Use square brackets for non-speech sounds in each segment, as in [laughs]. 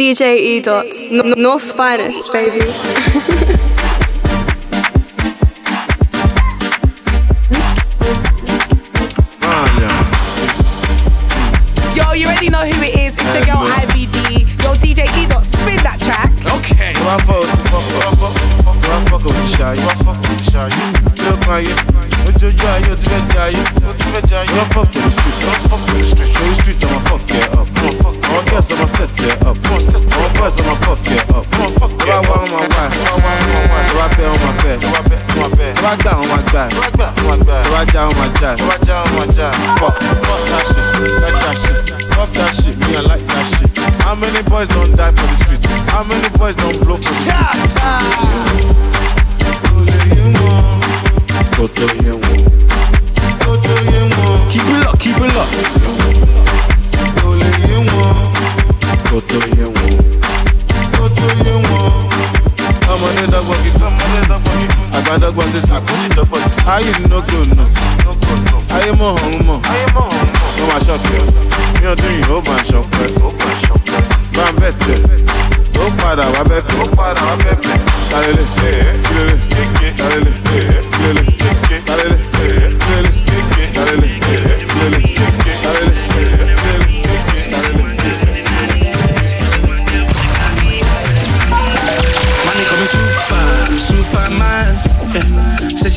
DJ E Dot, North's finest, baby. [laughs] down Àgbàdọ́gbọ́n ṣe sùn. Ayé ni nógò nù. Ayé mọ̀ ọ̀hún mọ̀. Ó máa ọ́. Ní ọdún yìí ó máa ṣọpẹ́. Bá ń bẹ̀ tẹ̀. Ó padà wá bẹ̀ tẹ̀. Padà wá bẹ̀ tẹ̀. Kálẹ̀lẹ̀. Kílẹ̀lẹ̀. Kálẹ̀lẹ̀. Kílẹ̀lẹ̀. Kálẹ̀lẹ̀.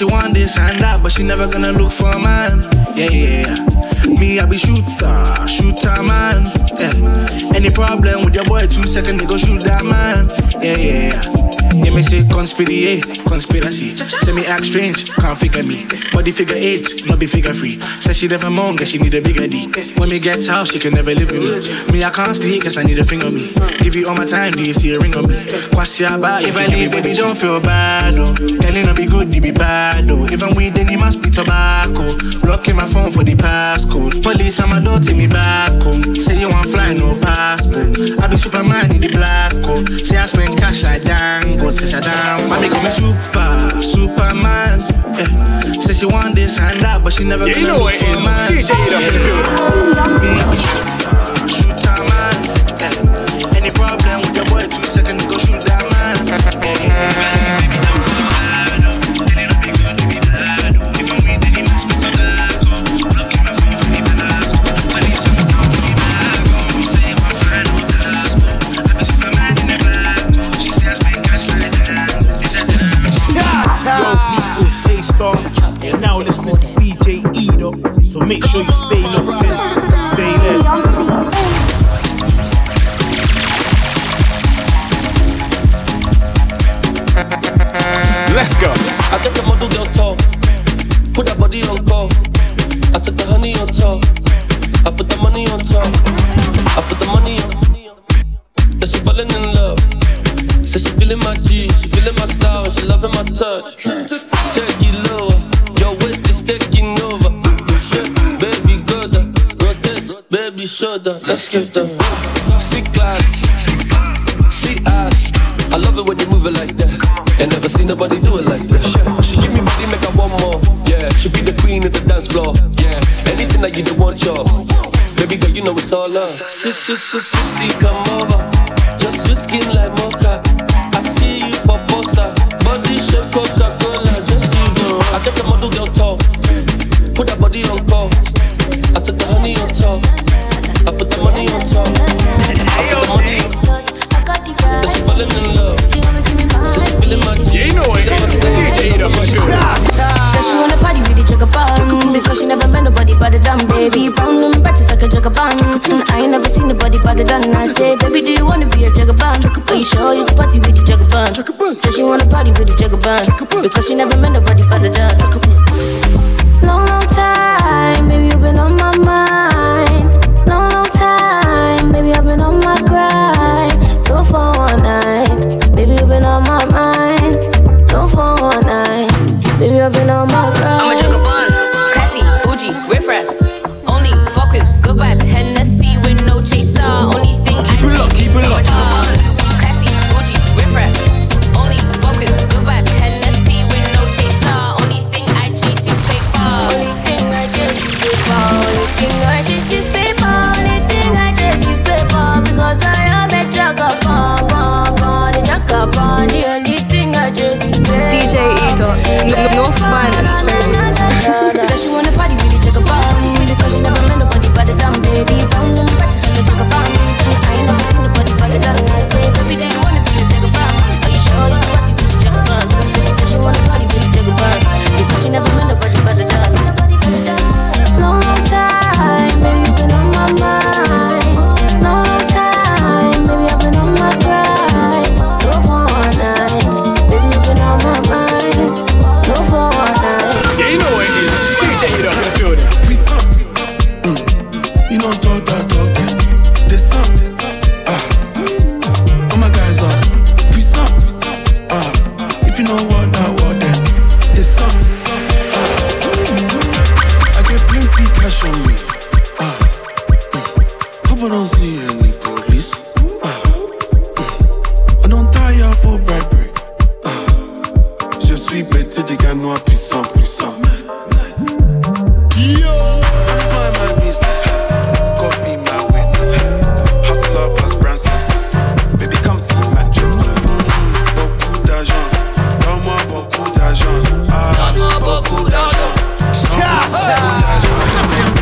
She want this and that, but she never gonna look for a man. Yeah, yeah. Me, I be shooter, shooter man. Yeah. Any problem with your boy, two seconds, they go shoot that man. Yeah, yeah, yeah. may say conspiracy, eh, conspiracy. Say me act strange, can't figure me. Body figure eight, not be figure free. Say she never moan, guess she need a bigger D. When me get out, she can never live with me. Me, I can't sleep, guess I need a finger me. Give you all my time, do you see a ring on me? Kwasi aba, if I leave, baby, don't feel bad, oh. Girl, it not be good, you be bad, oh. If I'm with, then it must be tobacco. Blocking my phone for the passcode. Police, I'm a door, take me back home. Say you want fly, no passport. I be Superman in the black coat. Say I spend cash like Dango, since I down. I call me super, Superman. Yeah. Say she want this and that, but she never Yeah, you gonna know look it for is. a man. DJ it up in the building. Me, I be shooter, shooter man. Yeah. Any problem with your boy, two seconds go make sure you stay locked in. Say less. Let's go. I get the model girl tall, put that body on call. I took the honey on top, I put the money on top, I put the money on. That she falling in love, says she feeling my G, she feeling my style, she loving my touch. Take baby, shoulder. Let's give them see class, see ass. I love it when you move it like that. Ain't never seen nobody do it like that. She give me body, make her want more. Yeah, she be the queen of the dance floor. Yeah, anything that you don't want, y'all. Baby girl, you know it's all love. Sis, sis, sis, sis, come over. Your sweet skin like mocha. Wanna party with jugger band Because she never met nobody better than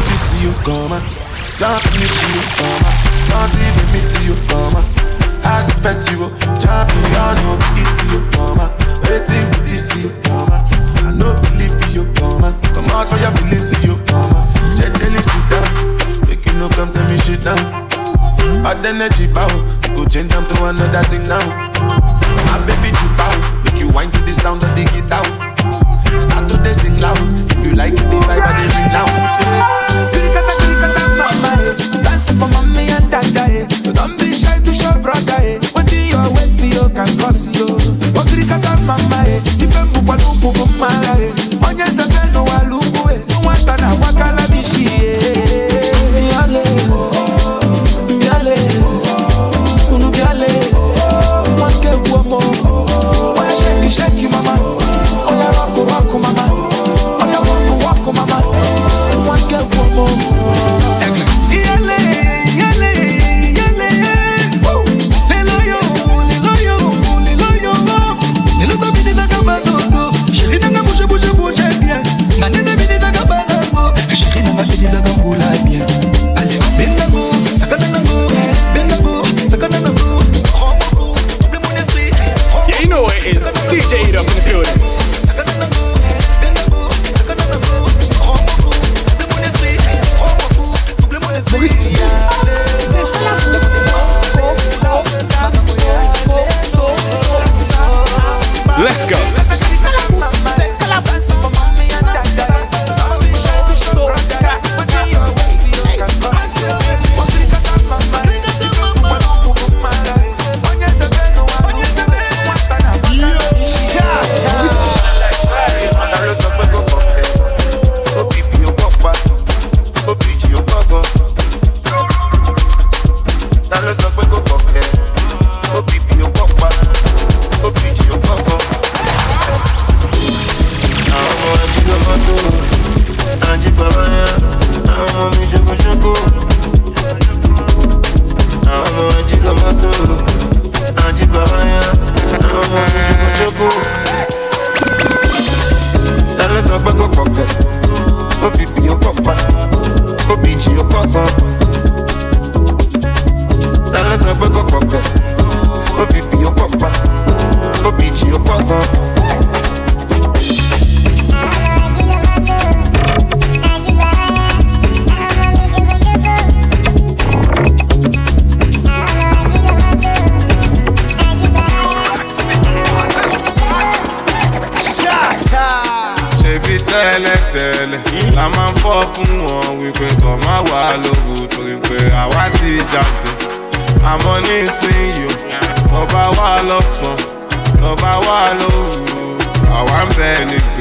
Miss you, come on. Don't miss you, come on. Don't even miss you, come on. I suspect you, champion, no, this you, come on. Waiting with this you, come on. I know believe you, come on. Come out for your feelings, you, come on. Gently sit down, make you no come tell me shit down. Bad energy bow, go change them to another thing now. My baby, you bow, make you wine to the sound of the guitar. Start to they sing loud, if you like it, the vibe and they ring kirikata, mama, eh. Dance for mommy and dada, eh. Don't be shy to show brother, eh. What in your waist, you can cross you. Oh, kirikata, mama, eh. Ife mbukwa nubu mara, eh. Onye nzebe no walungu, eh. Nwata na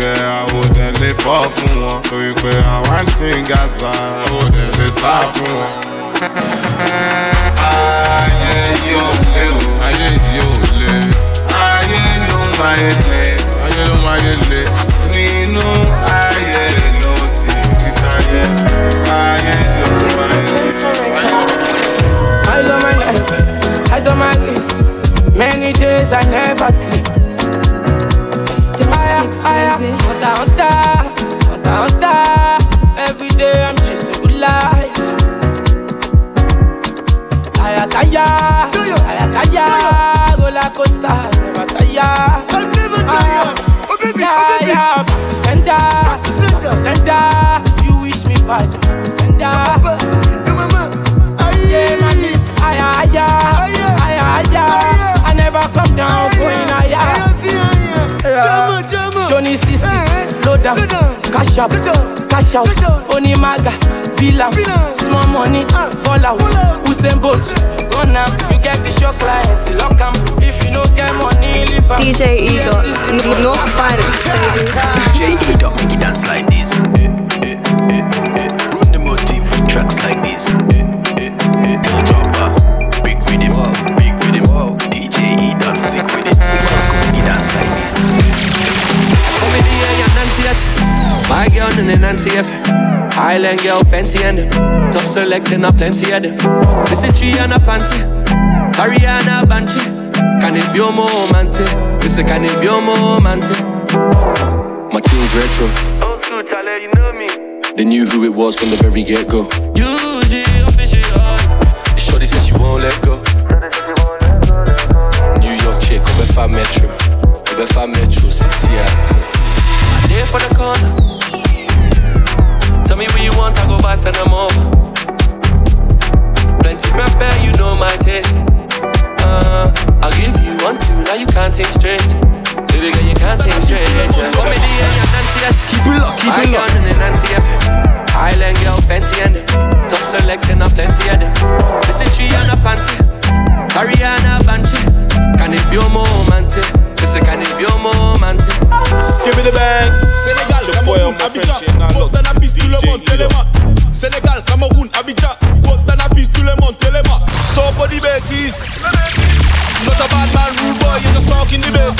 bẹ nígbẹ́ àwòdẹ̀lé fọ́ fún wọn torí pé àwa ń ń ga sa àwòdẹ̀lé sá fún wọn. ayé yóò lé o ayé yóò lé ayé ló máa yé lé ayé ló máa yé lé nínú ayé ló ti rí táyé ayé ló máa yé lé. Eyes on my neck, eyes on my lips. Many days I never sleep. Kaya, aya, kaya, roller coaster, never tire. Aya, yeah, yeah, back to center, back to center. You wish me back to center. Yeah, man, aya, aya, aya, aya. I never come down, going higher. Johnny Sisi, load up, cash up, cash out, Oni Maga, bill am, small money, ball out, Usain Bolt, run. You get it, your clients, lock. If you no get money, leave. DJ E dot, no Spanish. DJ E dot, make it dance like this. Eh, eh, eh, run the motif with tracks like this. Big big. DJ E dot, with it. Make it dance like this. My girl, Nancy fancy and them. Top selecting, a plenty of them. Listen, Triana fancy. Ariana Banche. Can it be a moment? Listen, can it be a moment? My team's retro. Oh, true, Charlie, you know me. They knew who it was from the very get go. UG, official. Shorty said she won't let go. New York chick, Obefa Metro. Obefa Metro, 60 I there for the corner. Tell me what you want, I go buy, send them over. Plenty pepper, you know my taste. Uh, I'll give you one, two, now you can't think straight. Baby girl, you can't think straight. Yeah. Comedy and your Nancy Keep it locked, keep it locked. and Nancy F. Island girl, fancy and them. Top selecting, a plenty of them. Listen, Triana Fante. Ariana Banche. Can it be a moment? Listen, can it be a moment? Give me the bang. Sénégal, Cameroun, Abidjan, Montana piste tout le monde, téléma. Sénégal, Cameroun, Abidjan, Montana piste tout le monde, téléma. Stop all the bêtises. Not a bad man, rude boy, you're just talking the bêtises.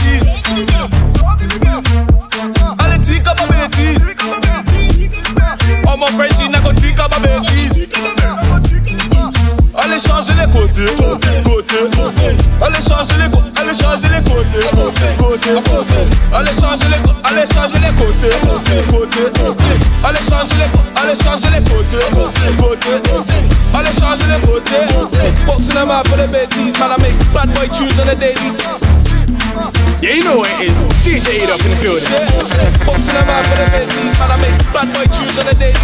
Côtés. Boxing them out for the bêtises, man. I make bad boy tunes on the daily. Yeah, you know what it is. DJ it up in the building. Boxing them out for the bêtises, man. I make bad boy tunes on the daily.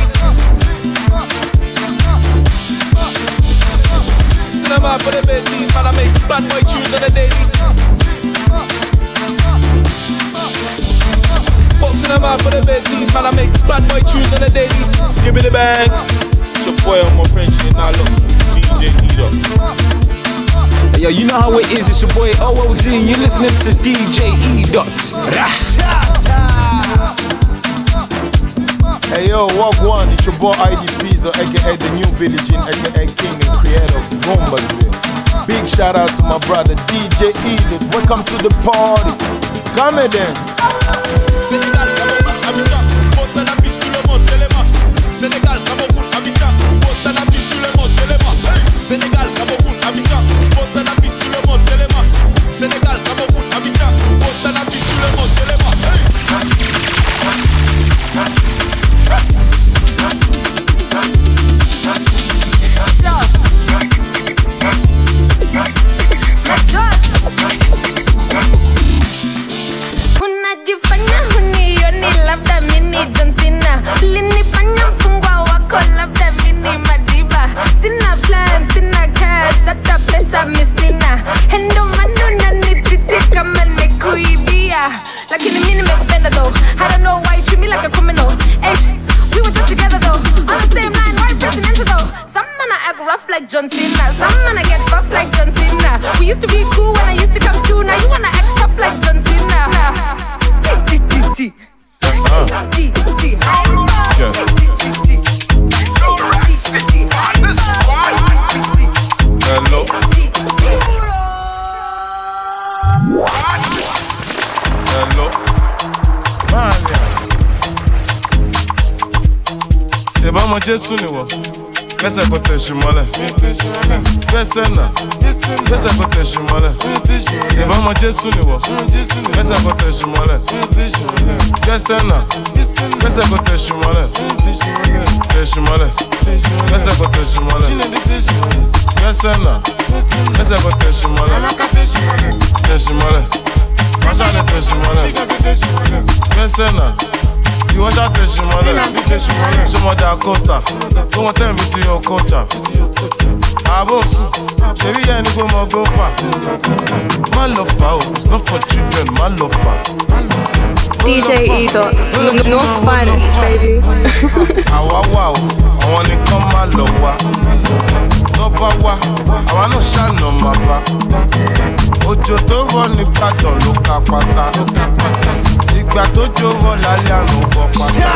Boxing them out for the bêtises, man. I make bad boy tunes on the daily. Boxing them out for the bêtises, man. I make bad boy tunes on the daily. Give me the bang. It's your boy on my French, you now look. DJ Edo. Hey, Yo, you know how it is, it's your boy OOZ, and you're listening to DJ E. Dot. Hey yo, walk one, it's your boy ID Pizzo, aka the new Billie Jean, aka King and creator of Rumba Drill. Big shout out to my brother DJ Edith. Welcome to the party. Come and dance. Sénégal, Cameroun, Abidjan, Montana piste tout le monde, téléma. Sénégal, Sénégal, Cameroun, Abidjan, Montana piste tout le monde, téléma. Sénégal, Cameroun, Abidjan, ọmọ Jésù ni wọ̀? Kẹ́sẹ̀ kò tẹ̀sí mọ́lẹ̀. Kẹ́sẹ̀ nà. Kẹ́sẹ̀ kò tẹ̀sí mọ́lẹ̀. Ṣé bá ọmọ Jésù ni wọ̀? Kẹ́sẹ̀ kò tẹ̀sí mọ́lẹ̀. Kẹ́sẹ̀ nà. Kẹ́sẹ̀ kò tẹ̀sí mọ́lẹ̀. Tẹ̀sí mọ́lẹ̀. Kẹ́sẹ̀ kò tẹ̀sí mọ́lẹ̀. Kẹ́sẹ̀ nà. Kẹ́sẹ̀ kò tẹ̀sí mọ́lẹ̀. Tẹ̀sí mọ́lẹ̀. Masha le tẹ̀sí mọ́lẹ̀. Kẹ́sẹ̀ nà. Ìwọ ṣá tẹ̀sí mọ́lẹ̀. Ṣọmọdé àkọ́sà. Tó wọn tẹ̀ mí ti yan kọ́ńtà. Àbò sùn. Ṣèbí yẹn ni pé mo gbó fà. Má lọ fà o, it's not for children, má lọ fà. DJ E. Dot. North's finest, baby. Àwa wà o, àwọn nìkan má lọ wá. Lọ́ba wá, àwa náà ṣàna máa bá. Òjò tó rọ̀ ní Ìbàdàn ló ká pátá. Ìgbà tó jó rọ̀ lálẹ́ àná bọ̀ pátá.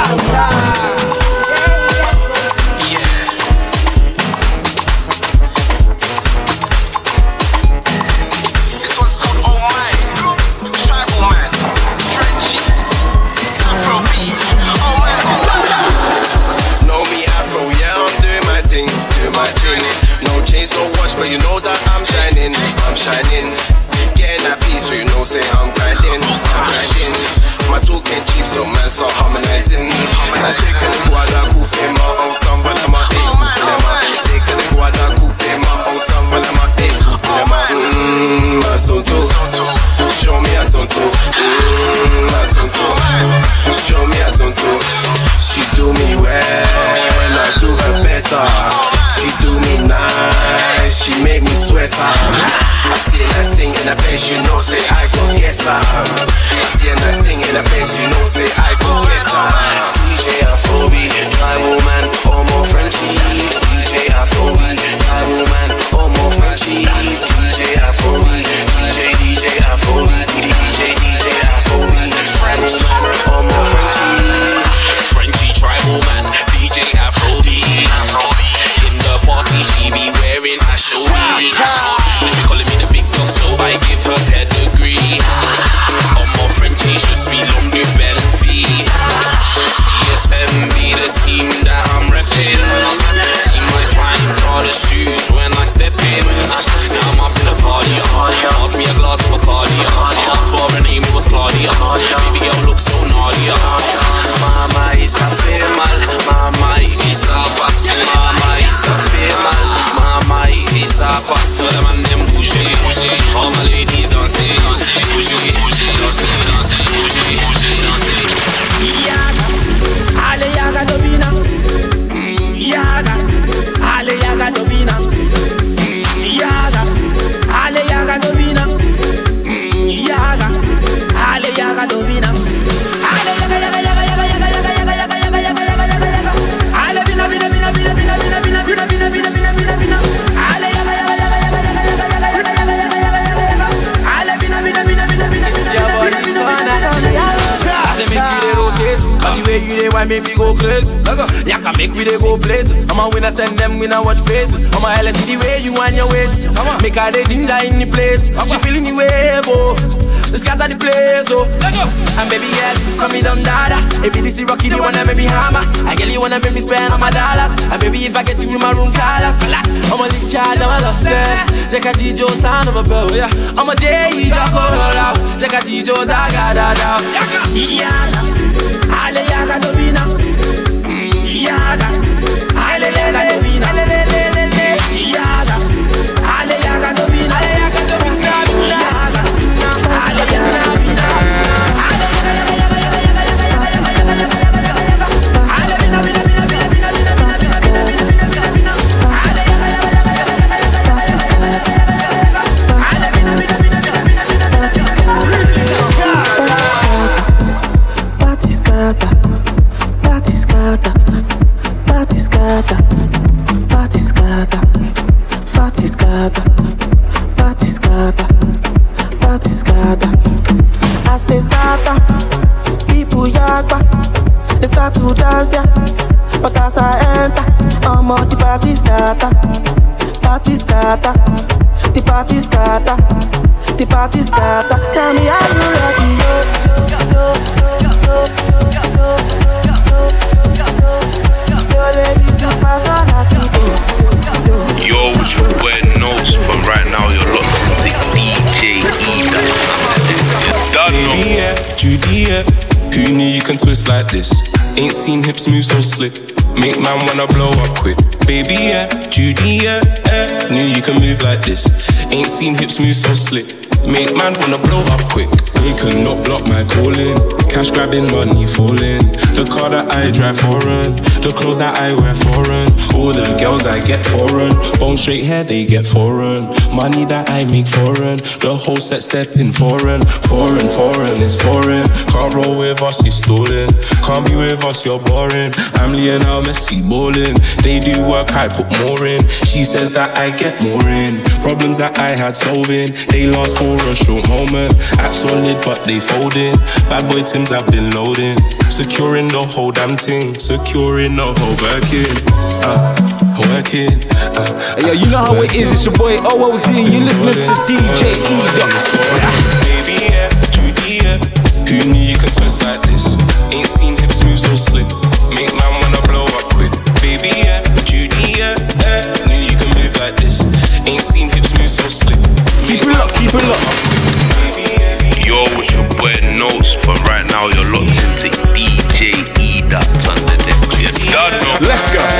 Make me go crazy. Yeah, can make we dey go places. I'ma a winner send them we not watch faces. I'm a LSD the way you want your waist. Make her dey ginger in the place. She feeling the wave oh. Let's scatter the place oh. And baby girl come me down dada. Baby this is rocky you wanna make me hammer. And girl you wanna make me spend all my dollars. And baby if I get you in my room colors I'm a little child I'm a lost Jacka Jijo son of a bell yeah. I'm a day Jacko Lola Jacka Jijo Zaga la domina Yaga Ay le le Le le le le le move. Make man wanna blow up quick. Baby, yeah, Judy, yeah, eh. Knew you can move like this. Ain't seen hips move so slick. Make man wanna blow up quick. They cannot block my calling. Cash grabbing, money falling. The car that I drive foreign. The clothes that I wear foreign. All the girls I get foreign. Bone straight hair, they get foreign. Money that I make foreign. The whole set stepping foreign. Foreign, foreign, it's foreign. Can't roll with us, you stolen. Can't be with us, you're boring. I'm Lionel Messi balling. They do work, I put more in. She says that I get more in. Problems that I had solving. They last for a short moment. Act solid, but they folding. Bad boy Tims I've been loading. Securing the whole damn thing. Securing the whole working. Uh, working. Uh, Hey, yo, you know how it is. It's your boy OOZ, and you listening to DJ E-Dot. Baby, yeah, Judy, yeah. Who knew you could twist like this? Ain't seen hips move so slick. Make man wanna blow up quick. Baby, yeah, Judy, yeah. eh. Knew you could move like this. Ain't seen hips so slick. up, Keep it up. Yo, it's your boy Notes, but right now you're locked into DJ E that under the you done. Let's go.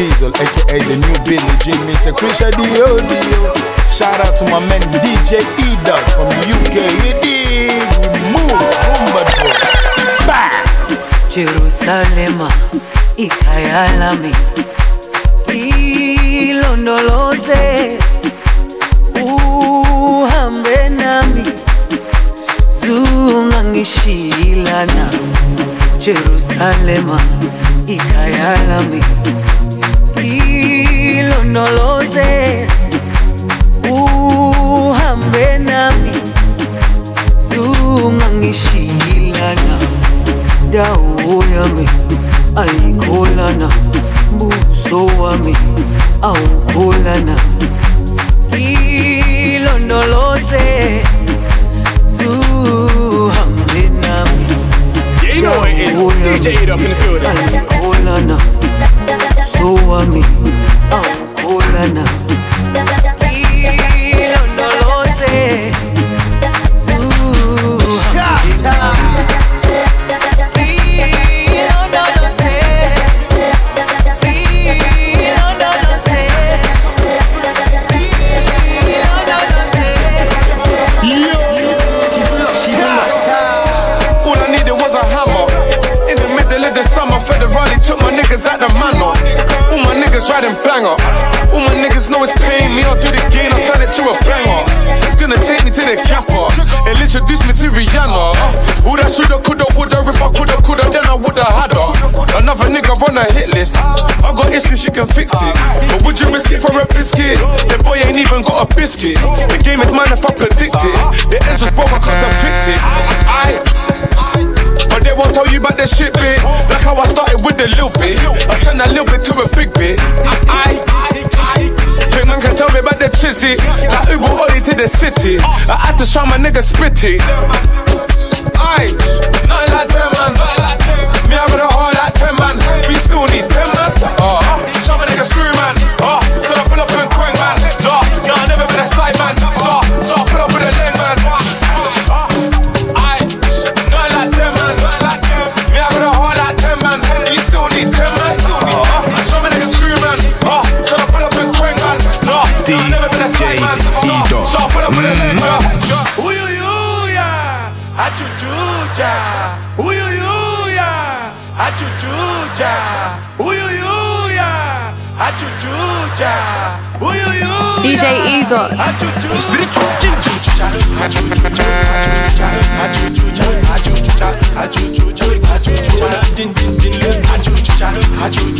Pizzle, aka the new Billy J, Mr. Krisha Dio Dio. Shout out to my man DJ Eda from the UK. You dig? We move, boy. Bang! Jerusalema ikhaya lami ilondoloze uhambe nami zungangishilana Jerusalema ikhaya lami ilondoloze uhambe nami zungangishilana dawo yami ayikholana buso wami awukholana ilondoloze zuhambe nami you know it is. DJ it up in the building. ayikholana buso wami awukholana ilondoloze zuhambe All I needed was a hammer. In the middle of the summer, Federale took my niggas the. All my niggas riding banger. Know it's paying me. I'll do the gain, I'll turn it to a banger. It's gonna take me to the capper and introduce me to Rihanna. That shoulda, coulda, woulda. If I coulda, coulda, then I woulda had her. Another nigga on a hit list. I got issues, she can fix it. But would you risk it for a biscuit? That boy ain't even got a biscuit. The game is mine if I predict it. The ends was broke, I to fix it. I won't tell you about the shit bit. Like how I started with the little bit. I turned that little bit to a big bit. I, I, think man can tell me about the chizzy. Like Uber Ollie to the city. I had to show my nigga spit it. Aye, nothing like them, man. Me, I got a heart like them, man. We still need DJ Edot.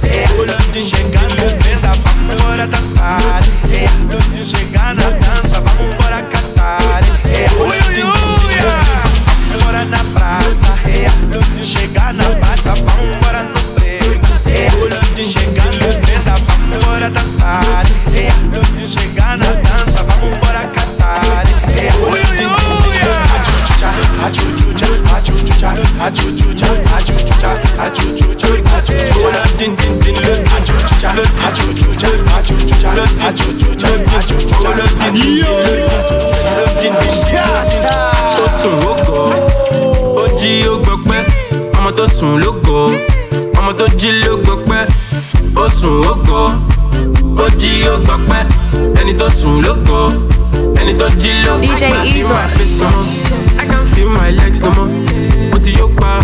é. Chegar no venda, vamos embora dançar, é. Chegar na dança, vamos embora cantar, é. Ui, ui, ui, é. Vamos embora na praça, é. Chegar na praça, vamos embora no preto, é. Chegar no venda, vamos embora dançar, é. Chegar na dança, vamos embora cantar, é. Ui, ui, ui, é. Achuchucha, achuchucha, achuchucha, achuchucha, achuchucha, achuchucha, din din din achuchucha, achuchucha, achuchucha, achuchucha, achuchucha, din din din tó sùn ó gọ̀ ó jí ó gbọpẹ́ ọmọ tó sùn ló gọ̀ ọmọ tó jí ló gbọpẹ́ ó sùn ó gọ̀ ó jí ó gbọpẹ́ ẹni tó sùn ló gọ̀ ẹni tó jí ló DJ Edot. I can feel my legs no more. Mo ti yó pa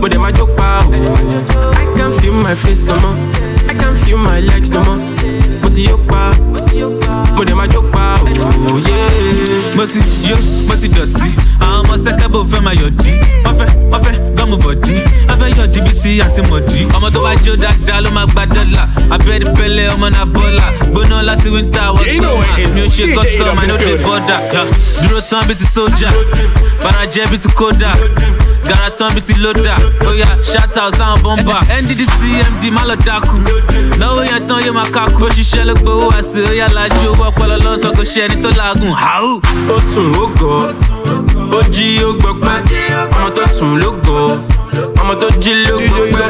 mo dẹ̀ máa jó. Pa o I can feel my face no more. I can feel my legs no more. Mo ti yó pa mo dẹ̀ máa jó pa. O yeah. mo ti yó mo ti dọ̀tí. Àwọn ọmọ sẹ́kẹ́bù fẹ́ máa yọ̀dí wọ́n fẹ́ wọ́n fẹ́ gọ́mù bọ̀dí. Wọ́n fẹ́ yọ̀dí bíi ti àti mọ̀dí. ọmọ tó bá jó dáadáa ló máa gba dọ́là. Abẹ́rẹ́ pẹ́lẹ́ ọmọ náà bọ́là. Gbóná láti wíńtà know sọ́mà mi ò ṣe custom i no dey border. Dúró tán bíi ti sójà. Farajẹ́ bíi ti kódà gara tán bíi ti lódà oya shout out sáwọn bọ́mbà nddc md má lọ dákú náwó yẹn tán yóò máa kákú ó ṣiṣẹ́ ló gbowó wá sí oya lajú owó ọpọlọ lọ́sọ̀ kò ṣe ẹni tó hàù. ó sùn ó gọ̀ ó jí ó gbọpẹ́ ọmọ tó sùn ló gọ̀ ọmọ tó jí ló gbọpẹ́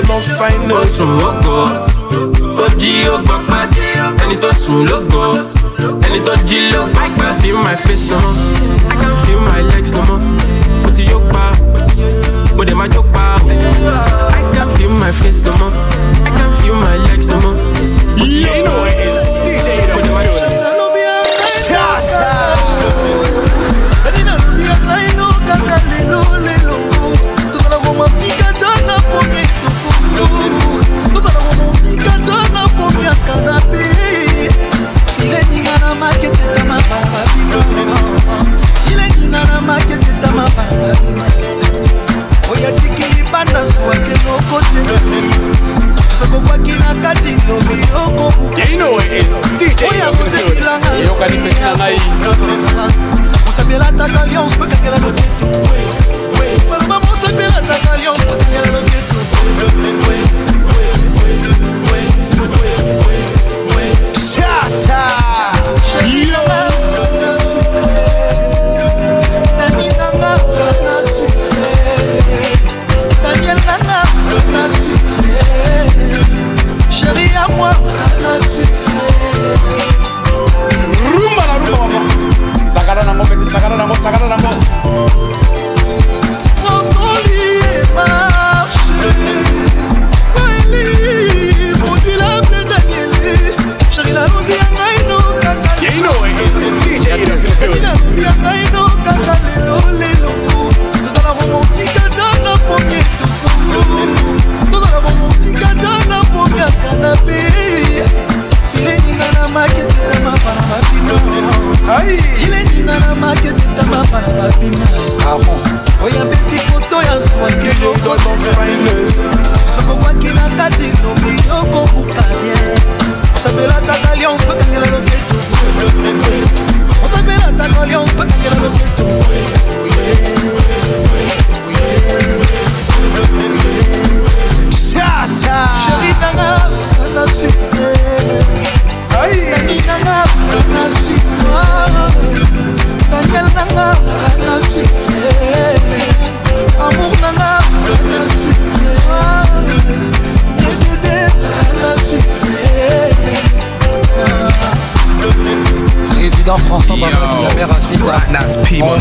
ó sùn ó gọ̀ ó jí ó gbọpẹ́ ẹni tó sùn ló gọ̀ ẹni tó jí ló gbọpẹ́. I can feel my face no more. I can feel my legs no more. Mo ti yó pa máa jó pa o. I can feel my face no more I can feel my legs no more.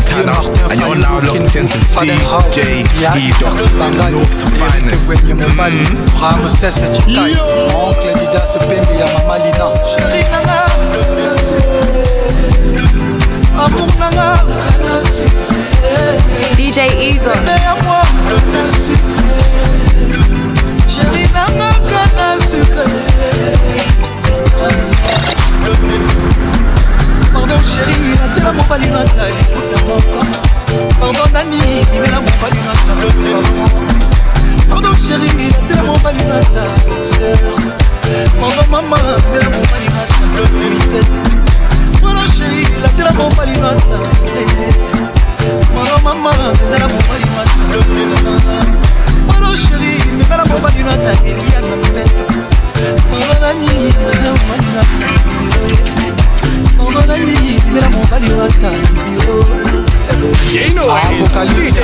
P Montana And you're now locked into DJ E-Dot North's finest kwenye mobali ramses chikai oncle didas pembe ya mama lina. Sheri nanga amour nanga DJ Edo. ya moi sheri nanga kana sucre pardon chéri atela mobali na ta ekuta moko pardon nani bimela mobali na ta pardon chéri atela mobali na ta ser pardon mama bimela mobali na ta misete pardon chéri atela mobali na ta pardon mama bimela mobali na ta pardon chéri bimela mobali na ta eliana mbete pardon nani bimela mobali na ta mongonalibela mobali watambi o apokalypse